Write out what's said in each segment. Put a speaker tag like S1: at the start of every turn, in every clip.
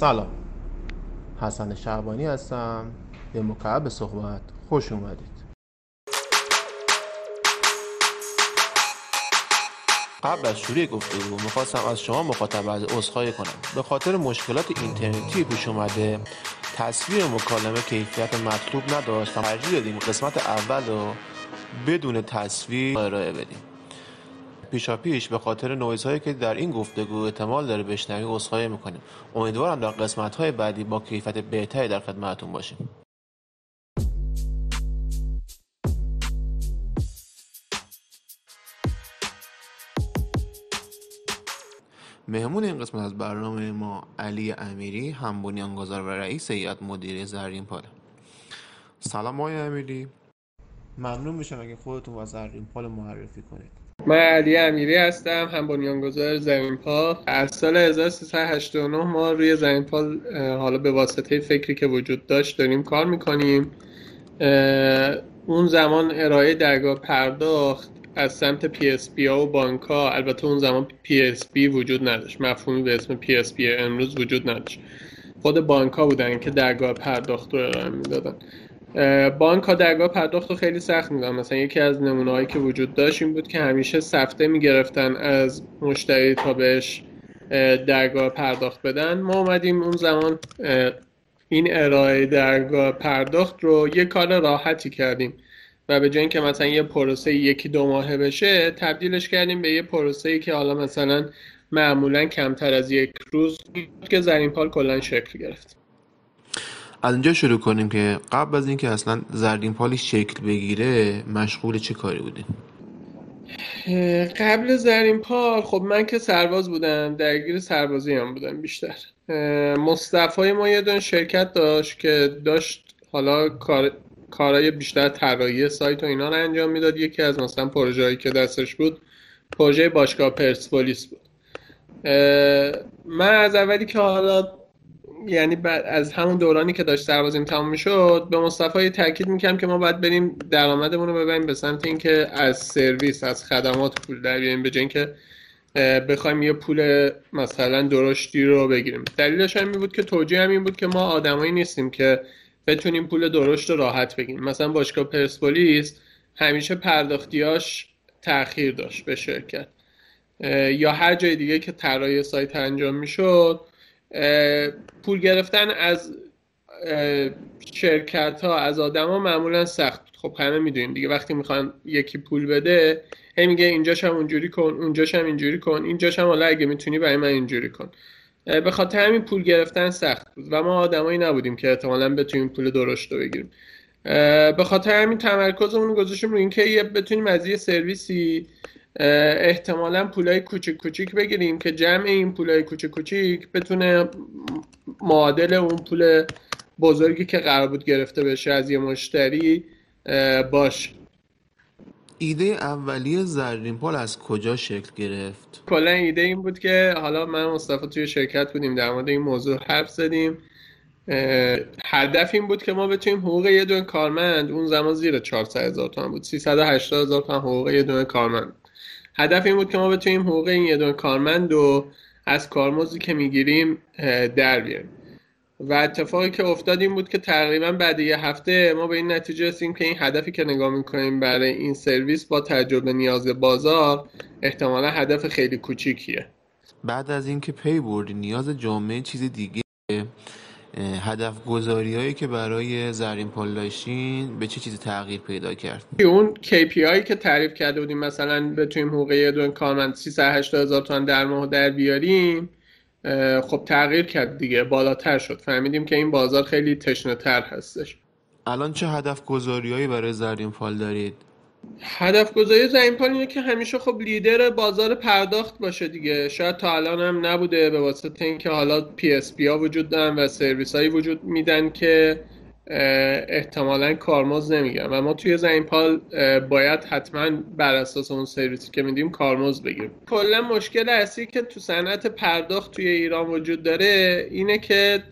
S1: سلام. حسن شعبانی هستم. به مکعب صحبت. خوش اومدید. قبل از شروع گفتگو می‌خواستم از شما مخاطب از عذرخواهی کنم. به خاطر مشکلات اینترنتی پیش اومده تصویر مکالمه کیفیت مطلوب نداشت. ترجیح دادیم قسمت اول رو بدون تصویر ارائه بدیم. پیشا پیش به خاطر نویز هایی که در این گفتگو احتمال داره بشنوی عذرخواهی می‌کنیم. امیدوارم در قسمت های بعدی با کیفیت بهتری در خدمتتون باشیم. مهمون این قسمت از برنامه ما علی امیری هم بنیانگذار و رئیس هیئت مدیره زرین پال. سلام آقای امیری. ممنون میشم اگه خودتون و زرین پال معرفی کنید.
S2: من علی امیری هستم هم بنیانگذار زمین پال. از سال 1389 ما روی زمین پال حالا به واسطه فکری که وجود داشت داریم کار می‌کنیم. اون زمان ارائه درگاه پرداخت از سمت PSP ها و بانک ها. البته اون زمان PSP وجود نداشت. مفهومی به اسم PSP امروز وجود نداشت. خود بانک ها بودن که درگاه پرداخت رو ارائه می‌دادن. بانک ها درگاه پرداخت رو خیلی سخت میدن. مثلا یکی از نمونه هایی که وجود داشت این بود که همیشه سفته می‌گرفتن از مشتری تا بهش درگاه پرداخت بدن. ما اومدیم اون زمان این ارائه درگاه پرداخت رو یه کار راحتی کردیم و به جای اینکه مثلا یه پروسه یکی دو ماهه بشه تبدیلش کردیم به یه پروسه که حالا مثلا معمولا کمتر از یک روز که زرین پال کلا شکل گرفت.
S1: از اینجا شروع کنیم که قبل از اینکه اصلا زرین پالی شکل بگیره مشغول چه کاری بودیم
S2: قبل زرین پال خب من که سرباز بودم درگیر سربازی هم بودم بیشتر. مصطفی ما یه دون شرکت داشت که داشت حالا کار کارهای بیشتر طراحی سایت و اینا رو انجام می‌داد. یکی از مثلا پروژه‌ای که دستش بود پروژه باشگاه پرسپولیس بود. من از اولی که حالا یعنی از همون دورانی که داشت سربازیم تمام می‌شد به مصطفی تاکید می‌کنم که ما باید بریم درآمدمون رو ببریم به سمت اینکه از سرویس از خدمات پول در بیاریم به اینکه بخوایم یه پول مثلا درشتی رو بگیریم. دلیلش هم این بود که توجیه هم این بود که ما آدمایی نیستیم که بتونیم پول درشت و راحت بگیریم. مثلا باشگاه پرسپولیس همیشه پرداختیاش تاخیر داشت به شرکت. یا هر جای دیگه که طراحی سایت انجام می‌شد پول گرفتن از شرکت ها از آدما معمولا سخت خب همه می‌دونیم دیگه وقتی می‌خوان یکی پول بده هی میگه اینجاش هم اونجوری کن اونجاش هم اینجوری کن اینجاش هم حالا اگه می‌تونی برای من اینجوری کن. به خاطر همین پول گرفتن سخت بود و ما آدمایی نبودیم که احتمالا بتونیم پول درشت رو بگیریم. به خاطر همین تمرکزمون گذاشتیم رو اینکه بتونیم از یه سرویسی احتمالا پولای کوچیک کوچیک بگیریم که جمع این پولای کوچیک کوچیک بتونه معادل اون پول بزرگی که قرار بود گرفته بشه از یه مشتری باش
S1: ایده اولیه زرین پال از کجا شکل گرفت؟
S2: کلا ایده این بود که حالا من مصطفی توی شرکت بودیم در مورد این موضوع حرف زدیم. هدف این بود که ما بتونیم حقوق یه دونه کارمند اون زمان زیر 400 هزار تومن بود 380 هزار تومن حقوق یه دونه کارمند. هدف این بود که ما بتونیم حقوق این یه کارمند رو از کارمزدی که می‌گیریم در بیاریم. و اتفاقی که افتاد این بود که تقریبا بعد یه هفته ما به این نتیجه رسیدیم که این هدفی که نگاه می‌کنیم برای این سرویس با تجربه نیاز بازار احتمالا هدف خیلی کوچیکیه.
S1: بعد از اینکه پی بردی نیاز جامعه چیز دیگه هدف گذاری هایی که برای زرین داشتین به چه چیزی تغییر پیدا کرد؟
S2: اون KPI که تعریف کرده بودیم مثلا بتونیم حقوق یه دون کارمند 380 هزار تومن در ماه در بیاریم خب تغییر کرد دیگه بالاتر شد. فهمیدیم که این بازار خیلی تشنه تر هستش.
S1: الان چه هدف گذاری برای زرین پال دارید؟
S2: هدف گذاری زرین پال اینه که همیشه خب لیدر بازار پرداخت باشه دیگه. شاید تا الان هم نبوده به واسطه اینکه حالا PSP ها وجود دارن و سرویس هایی وجود میدن که احتمالا کارمزد نمی‌گیرن و ما توی زرین پال باید حتما بر اساس اون سرویسی که میدیم کارمزد بگیریم. کلا مشکل اصلی که تو صنعت پرداخت توی ایران وجود داره اینه که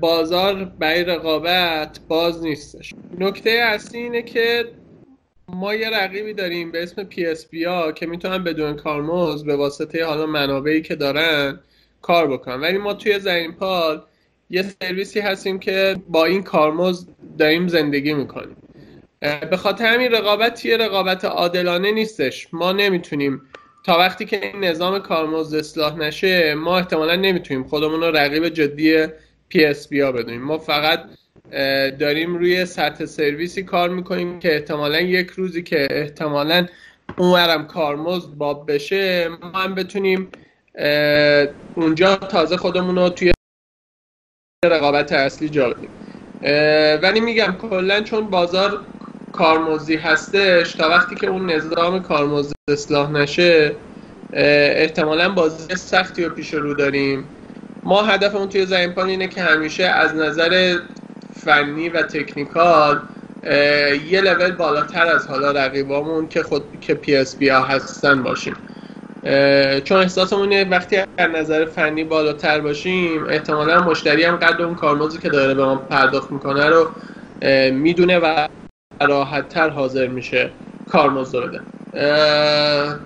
S2: بازار برای رقابت باز نیستش. نکته اصلی اینه که ما یه رقیبی داریم به اسم PSP ها که می‌تونن بدون کارمزد به واسطه حالا منابعی که دارن کار بکنن. ولی ما توی زرین پال یه سرویسی هستیم که با این کارمزد داریم زندگی می‌کنیم. به خاطر همین رقابت یه رقابت عادلانه نیستش. ما نمی‌تونیم تا وقتی که این نظام کارمزد اصلاح نشه ما احتمالا نمی‌تونیم خودمون رو رقیب جدی پی اس بی ها بدونیم. ما فقط داریم روی سطح سرویسی کار می‌کنیم که احتمالا یک روزی که احتمالا اونورم کارمزد باب بشه ما هم بتونیم اونجا تازه خودمون رو توی رقابت اصلی جا بدیم. ولی میگم کلا چون بازار کارمزدی هستش تا وقتی که اون نظام کارمزدی اصلاح نشه احتمالا بازی سختی رو پیش رو داریم. ما هدفمون توی زرین اینه که همیشه از نظر فنی و technical یه level بالاتر از حالا رقیبامون که خود که PSP ها هستن باشیم. چون احساسمونه وقتی از نظر فنی بالاتر باشیم احتمالا مشتری هم قدر اون کارمزدی که داره به ما پرداخت می‌کنه رو می‌دونه و راحت تر حاضر میشه کارمزد بده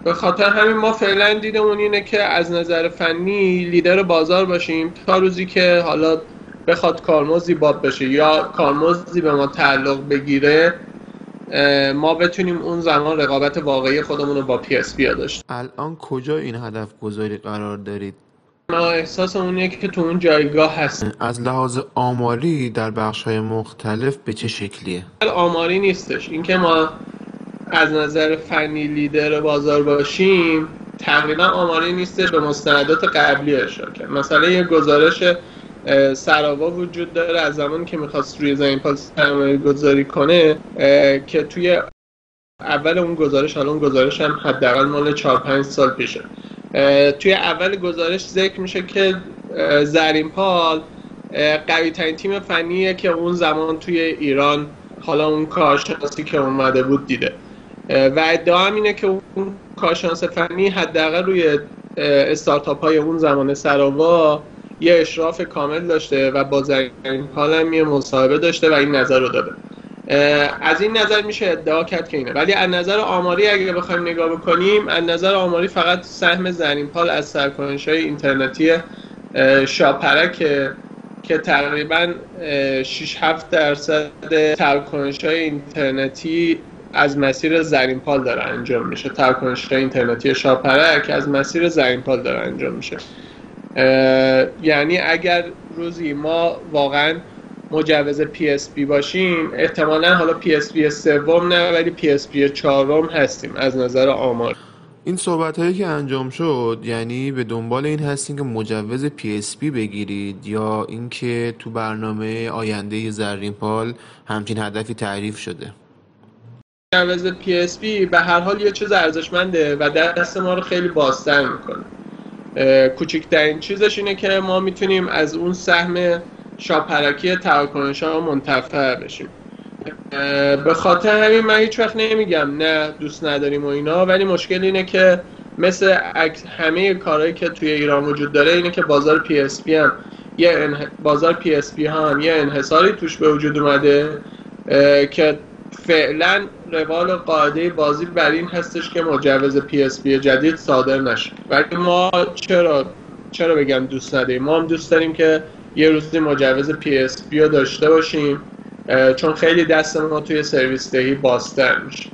S2: به خاطر همین ما فعلا دیدمون اینه که از نظر فنی لیدر بازار باشیم تا روزی که حالا بخواد کارمزدی باب بشه یا کارمزدی به ما تعلق بگیره ما بتونیم اون زمان رقابت واقعی خودمون رو با پی اس بی داشت.
S1: الان کجا این هدف گذاری قرار دارید؟
S2: ما احساس اونه که تو اون جایگاه هست.
S1: از لحاظ آماری در بخش های مختلف به چه شکلیه؟
S2: آماری نیستش. اینکه ما از نظر فنی لیدر بازار باشیم تقریبا آماری نیستش به مستندات قبلی اشاره کرد. مثلا یه گزارش سراوا وجود داره از زمانی که می‌خواست روی زمین پال سرمایه گذاری کنه که توی اول اون گزارش حالا اون گزارش هم حداقل مال 4 5 سال پیشه. توی اول گزارش ذکر میشه که زرین پال قوی ترین تیم فنیه که اون زمان توی ایران حالا اون کارشناسی که اومده بود دیده. و ادعا اینه که اون کارشناس فنی حداقل روی استارتاپ های اون زمان سراوا یه اشراف کامل داشته و با زرین هم یه مصاحبه داشته و این نظر رو داده. از این نظر میشه ادعا کرد که اینه. ولی از نظر آماری اگه بخوایم نگاه بکنیم از نظر آماری فقط سهم زرین پال از سرکنش های اینترنتی شاپرک که تقریبا 6 7 درصد ترکنش های اینترنتی از مسیر زرین پال داره انجام میشه. ترکنش های اینترنتی شاپرک از مسیر زرین پال داره انجام میشه. یعنی اگر روزی ما واقعا مجوز PSP باشیم احتمالا حالا PSP سوم نه ولی PSP چهارم هستیم از نظر آمار.
S1: این صحبت هایی که انجام شد یعنی به دنبال این هستیم که مجوز PSP بگیرید یا اینکه تو برنامه آینده زرین پال همچین هدفی تعریف شده؟
S2: مجوز PSP به هر حال یه چیز ارزشمنده و دست ما رو خیلی بازتر می‌کنه. کوچکترین چیزش اینه که ما می‌تونیم از اون سهم شاپرکی تراکنش ها منتفع بشیم. به خاطر همین من هیچ وقت نمیگم نه دوست نداریم و اینا ولی مشکل اینه که مثل همه کارهایی که توی ایران وجود داره اینه که بازار PSP هم یه بازار PSP هم یه انحصاری توش به وجود اومده که فعلا روال قاعده بازی بر این هستش که مجوز PSP جدید صادر نشه. ولی ما چرا چرا بگم دوست نداریم؟ ما هم دوست داریم که یه روزی مجوز PSP رو داشته باشیم چون خیلی دست ما توی سرویس دهی بازتر میشه.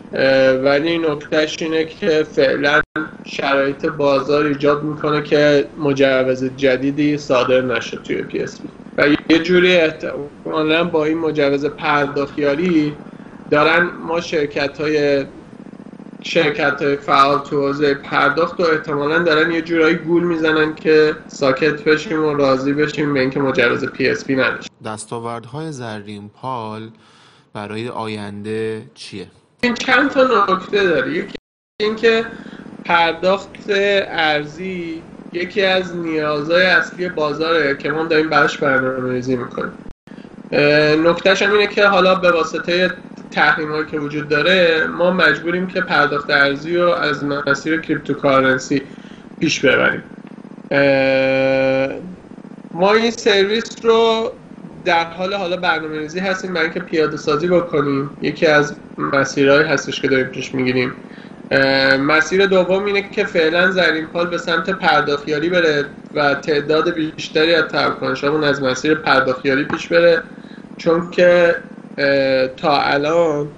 S2: ولی نکتهش اینه که فعلا شرایط بازار ایجاد می‌کنه که مجوز جدیدی صادر نشه توی PSP و یه جوری احتمالا با این مجوز پرداخت‌یاری دارن ما شرکت های شرکت های فعال تو حوزه پرداخت و احتمالا دارن یه جورایی گول می‌زنن که ساکت بشیم و راضی بشیم به اینکه مجوز PSP نداشت
S1: دستاوردهای زرین پال برای آینده چیه؟
S2: این چند تا نکته داره. یکی اینکه پرداخت ارزی یکی از نیازهای اصلی بازاره که ما داریم براش برنامه ریزی می‌کنیم. نکتهش هم اینه که حالا به واسطه تحریم که وجود داره ما مجبوریم که پرداخت ارزی رو از مسیر cryptocurrency پیش ببریم. ما این سرویس رو در حال حالا برنامه ریزی هستیم. برای اینکه پیاده سازی بکنیم یکی از مسیرهایی هستش که داریم پیش می‌گیریم. مسیر دوم اینه که فعلا زرین پال به سمت پرداخیاری بره و تعداد بیشتری از تراکنشامون از مسیر پرداخیاری پیش بره. چون که تا الان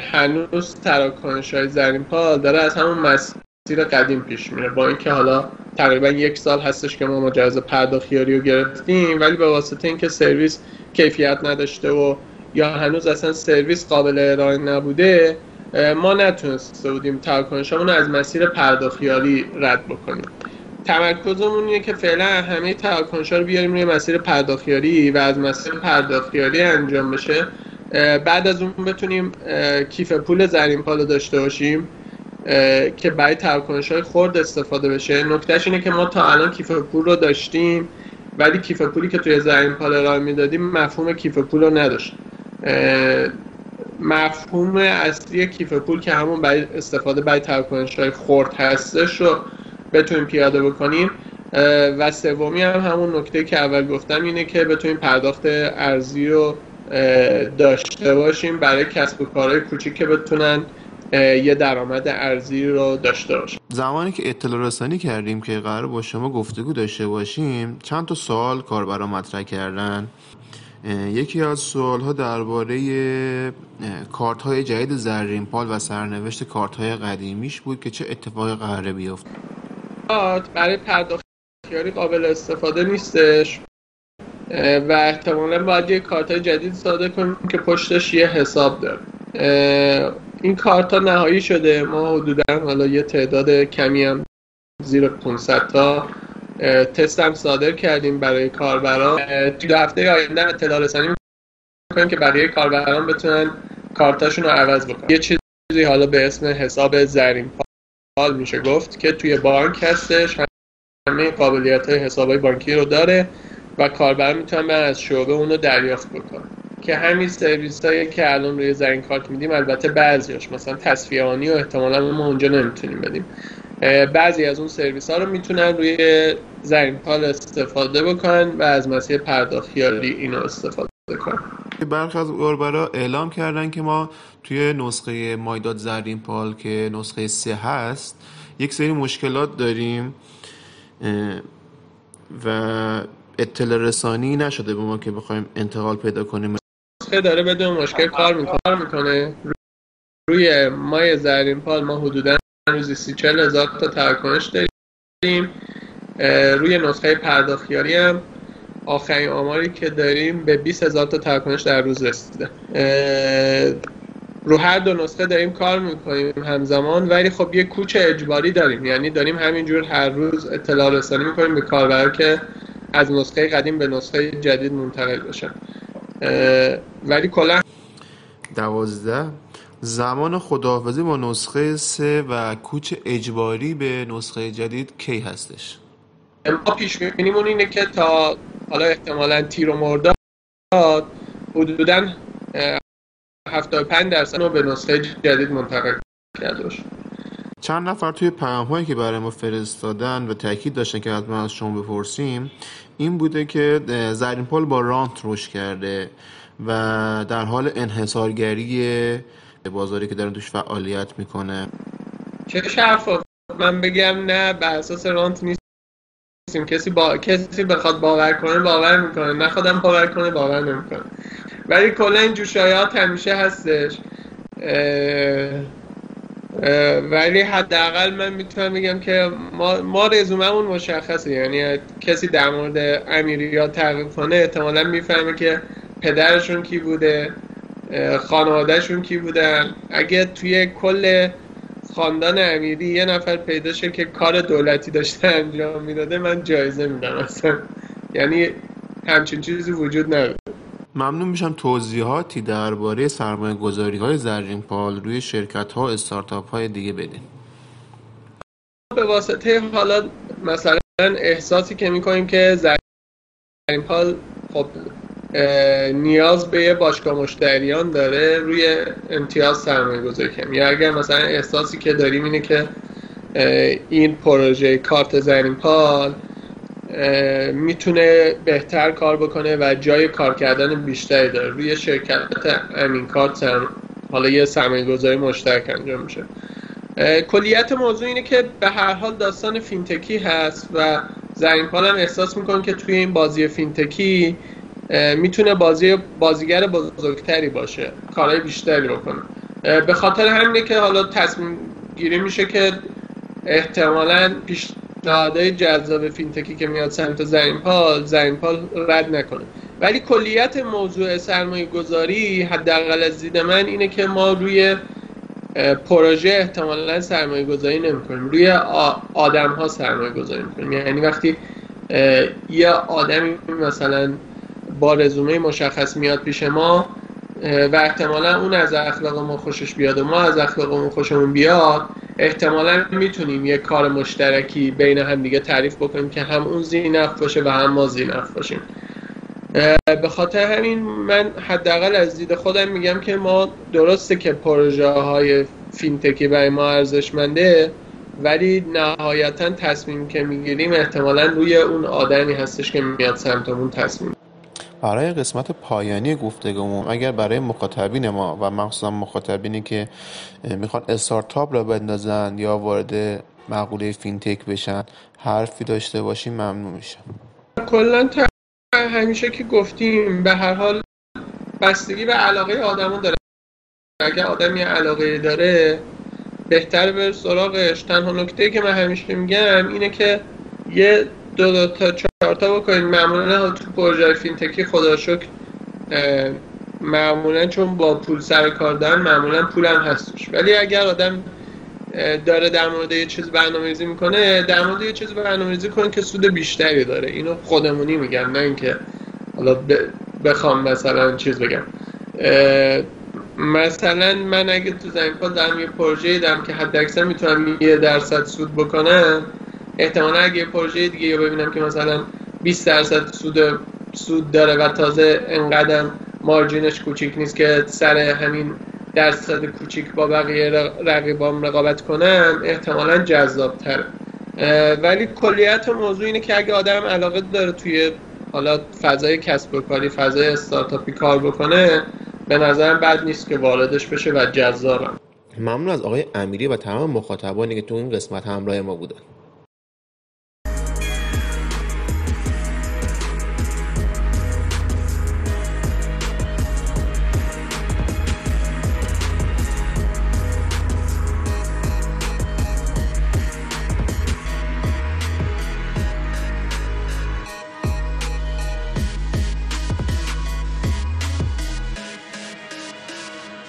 S2: هنوز تراکنش های زرین پال داره از همون مسیر قدیم پیش میره. با اینکه حالا تقریبا یک سال هستش که ما مجوز پرداخیاری رو گرفتیم ولی به واسطه اینکه سرویس کیفیت نداشته و یا هنوز اصلا سرویس قابل ارائه نبوده ما نتونسته بودیم تراکنشمون از مسیر پرداخیاری رد بکنیم. تمرکزمون اینه که فعلا همه تراکنش رو بیاریم روی مسیر پرداخیاری و از مسیر پرداخیاری انجام بشه. بعد از اون بتونیم کیف پول زرین پال داشته باشیم که برای تراکنش های خورد استفاده بشه. نکتهش اینه که ما تا الان کیف پول رو داشتیم ولی کیف پولی که توی زرین پال ارائه می‌دادیم مفهوم کیف پول رو نداشت. مفهوم اصلی کیف پول که همون برای استفاده برای تراکنش های خورد هستش رو بتونیم پیاده بکنیم. و سومی هم همون نکته که اول گفتم اینه که بتونیم پرداخت ارزی رو داشته باشیم برای کسب و کارهای کوچیک که بتونن یه درآمد ارزی رو داشته باشیم
S1: زمانی که اطلاع رسانی کردیم که قرار با شما گفتگو داشته باشیم چند تا سوال کاربرا مطرح کردن. یکی از سوال ها درباره کارت های جدید زرین پال و سرنوشت کارت های قدیمیش بود که چه اتفاقی قراره بیفت
S2: برای پرداخت قابل استفاده نیستش. و احتمالا باید یه کارت جدید ساده کنیم که پشتش یه حساب داره. این کارت ها نهایی شده. ما حدودا حالا یه تعداد کمی هم زیر 500 تا تست هم صادر کردیم برای کاربران. تو هفته آینده اطلاع رسانی می‌کنیم که بقیه کاربران بتونن کارتاشون رو عوض بکنن. یه چیزی حالا به اسم حساب زرین. پال میشه. گفت که توی بانک هستش همه قابلیت های حساب های بانکی رو داره و کاربر می‌تونن از شعبه اونو دریافت بکنن که همین سرویس هایی که الان روی زرین کارت میدیم البته بعضیاش مثلا تصفیه و احتمالا ما اونجا نمی‌تونیم بدیم. بعضی از اون سرویس ها رو می‌تونن روی زرین پال استفاده بکنن و از مسیر پرداختیاری اینو استفاده کنن.
S1: برخی از کاربرا اعلام کردن که ما توی نسخه مایداد زرین پال که نسخه سه هست یک سری مشکلات داریم و اطلاع رسانی نشده به ما که بخوایم انتقال پیدا کنیم.
S2: نسخه داره بدون مشکل کار می‌کنه, می‌کنه. روی مای زرین پال ما حدودا روزی سی چل هزار تا تراکنش داریم. روی نسخه پرداختیاری هم آخرین آماری که داریم به 20 هزار تا تراکنش در روز رسیده. رو هر دو نسخه داریم کار می‌کنیم همزمان ولی خب یه کوچ اجباری داریم. یعنی داریم همینجور هر روز اطلاع رسانی می‌کنیم به کاربر که از نسخه قدیم به نسخه جدید منتقل بشن. ولی کلا
S1: دوازده. زمان خداحافظی با نسخه سه و کوچ اجباری به نسخه جدید کی هستش؟
S2: ما پیش بینیمون اینه که تا حالا احتمالا تیر و مرداد حدودا 75 درصد رو به نسخه جدید منتقل کرده باشه.
S1: چند نفر توی پیام هایی که برای ما فرستادن و تاکید داشتن که حتما از شما بپرسیم این بوده که زرین پال با رانت رشد کرده و در حال انحصارگری بازاری که داره توش فعالیت می‌کنه.
S2: چه حرف من بگم نه بر اساس رانت نیستیم کسی با کسی بخواد باور کنه باور می‌کنه. نه خودم باور کنه باور نمی‌کنه. ولی کلا این جوشایات همیشه هستش. ولی حداقل من می‌تونم بگم که ما, ما رزوممون مشخصه. یعنی کسی در مورد امیریات تحقیق کنه احتمالا می‌فهمه که پدرشون کی بوده خانوادهشون کی بودن. اگه توی کل خاندان امیری یه نفر پیدا شه که کار دولتی داشته انجام می‌داده من جایزه میدم اصلا. یعنی همچین چیزی وجود نداره.
S1: ممنون میشم توضیحاتی درباره سرمایه گذاری های زرین پال روی شرکت ها و استارتاپ های دیگه بدین.
S2: به واسطه حالا مثلا احساسی که می‌کنیم که زرین پال خب نیاز به یه باشگاه مشتریان داره روی امتیاز سرمایه گذاری کنیم. یا اگر مثلا احساسی که داریم اینه که این پروژه کارت زرین پال می‌تونه بهتر کار بکنه و جای کار کردن بیشتری داره. روی شرکت امین کارت حالا یه سرمایه گذاری مشترک انجام میشه. کلیت موضوع اینه که به هر حال داستان fintech ی هست و زرین پال هم احساس می‌کنه که توی این بازی fintech ی می‌تونه بازی بازیگر بزرگتری باشه کارهای بیشتری رو کنه به خاطر همینه که حالا تصمیم گیری میشه که احتمالا پیشنهادهای جذاب فینتکی که میاد سمت زرین پال زرین پال رد نکنه. ولی کلیت موضوع سرمایه گذاری حداقل از دید من اینه که ما روی پروژه احتمالا سرمایه گذاری نمی کنیم روی آدم ها سرمایه گذاری کنیم یعنی وقتی یه آدمی مثلا با رزومه مشخص میاد پیش ما و احتمالا اون از اخلاق ما خوشش بیاد و ما از اخلاقمون خوشمون بیاد احتمالا می‌تونیم یه کار مشترکی بین هم دیگه تعریف بکنیم که هم اون زینف باشه و هم ما زینف باشیم. به خاطر همین من حداقل از دید خودم میگم که ما درسته که پروژه های فینتکی برای ما ارزشمنده ولی نهایتا تصمیم که می‌گیریم احتمالا روی اون آدمی هستش که میاد سمتمون تصمیم
S1: برای قسمت پایانی گفتگومون. اگر برای مخاطبین ما و مخصوصا مخاطبینی که می‌خوان استارتاپ را بندازن یا وارد مقوله فینتک بشن حرفی داشته باشیم ممنون میشم.
S2: کلا همیشه که گفتیم به هر حال بستگی به علاقه آدمو داره. اگر آدمی علاقه داره بهتر به سراغش. تنها نکته که من همیشه میگم اینه که یه دو, تا چهار تا بکنید معمولا تو پروژه فینتکی خدا شکر معمولا چون با پول سر کار دارن معمولا پولم هستش. ولی اگر آدم داره در مورد یه چیز برنامه‌ریزی می‌کنه در مورد یه چیز برنامه‌ریزی کنه که سود بیشتری داره. اینو خودمونی میگم نه اینکه حالا بخوام مثلا چیز بگم. مثلا من اگه تو زمین دارم یه پروژه دارم که حد اکثر می‌تونم یه درصد سود بکنم احتمالا اگه یه پروژه دیگه یا ببینم که مثلا 20 درصد سود سود داره و تازه انقدر مارجینش کوچیک نیست که سر همین درصد کوچیک با بقیه رقیبام رقابت کنم احتمالا جذاب تره ولی کلیت موضوع اینه که اگه آدم علاقه داره توی حالا فضای کسب و کاری فضای استارتاپی کار بکنه به نظرم بد نیست که واردش بشه و جذابم
S1: ممنون از آقای امیری و تمام مخاطبانی که تو این قسمت همراه ما بودن.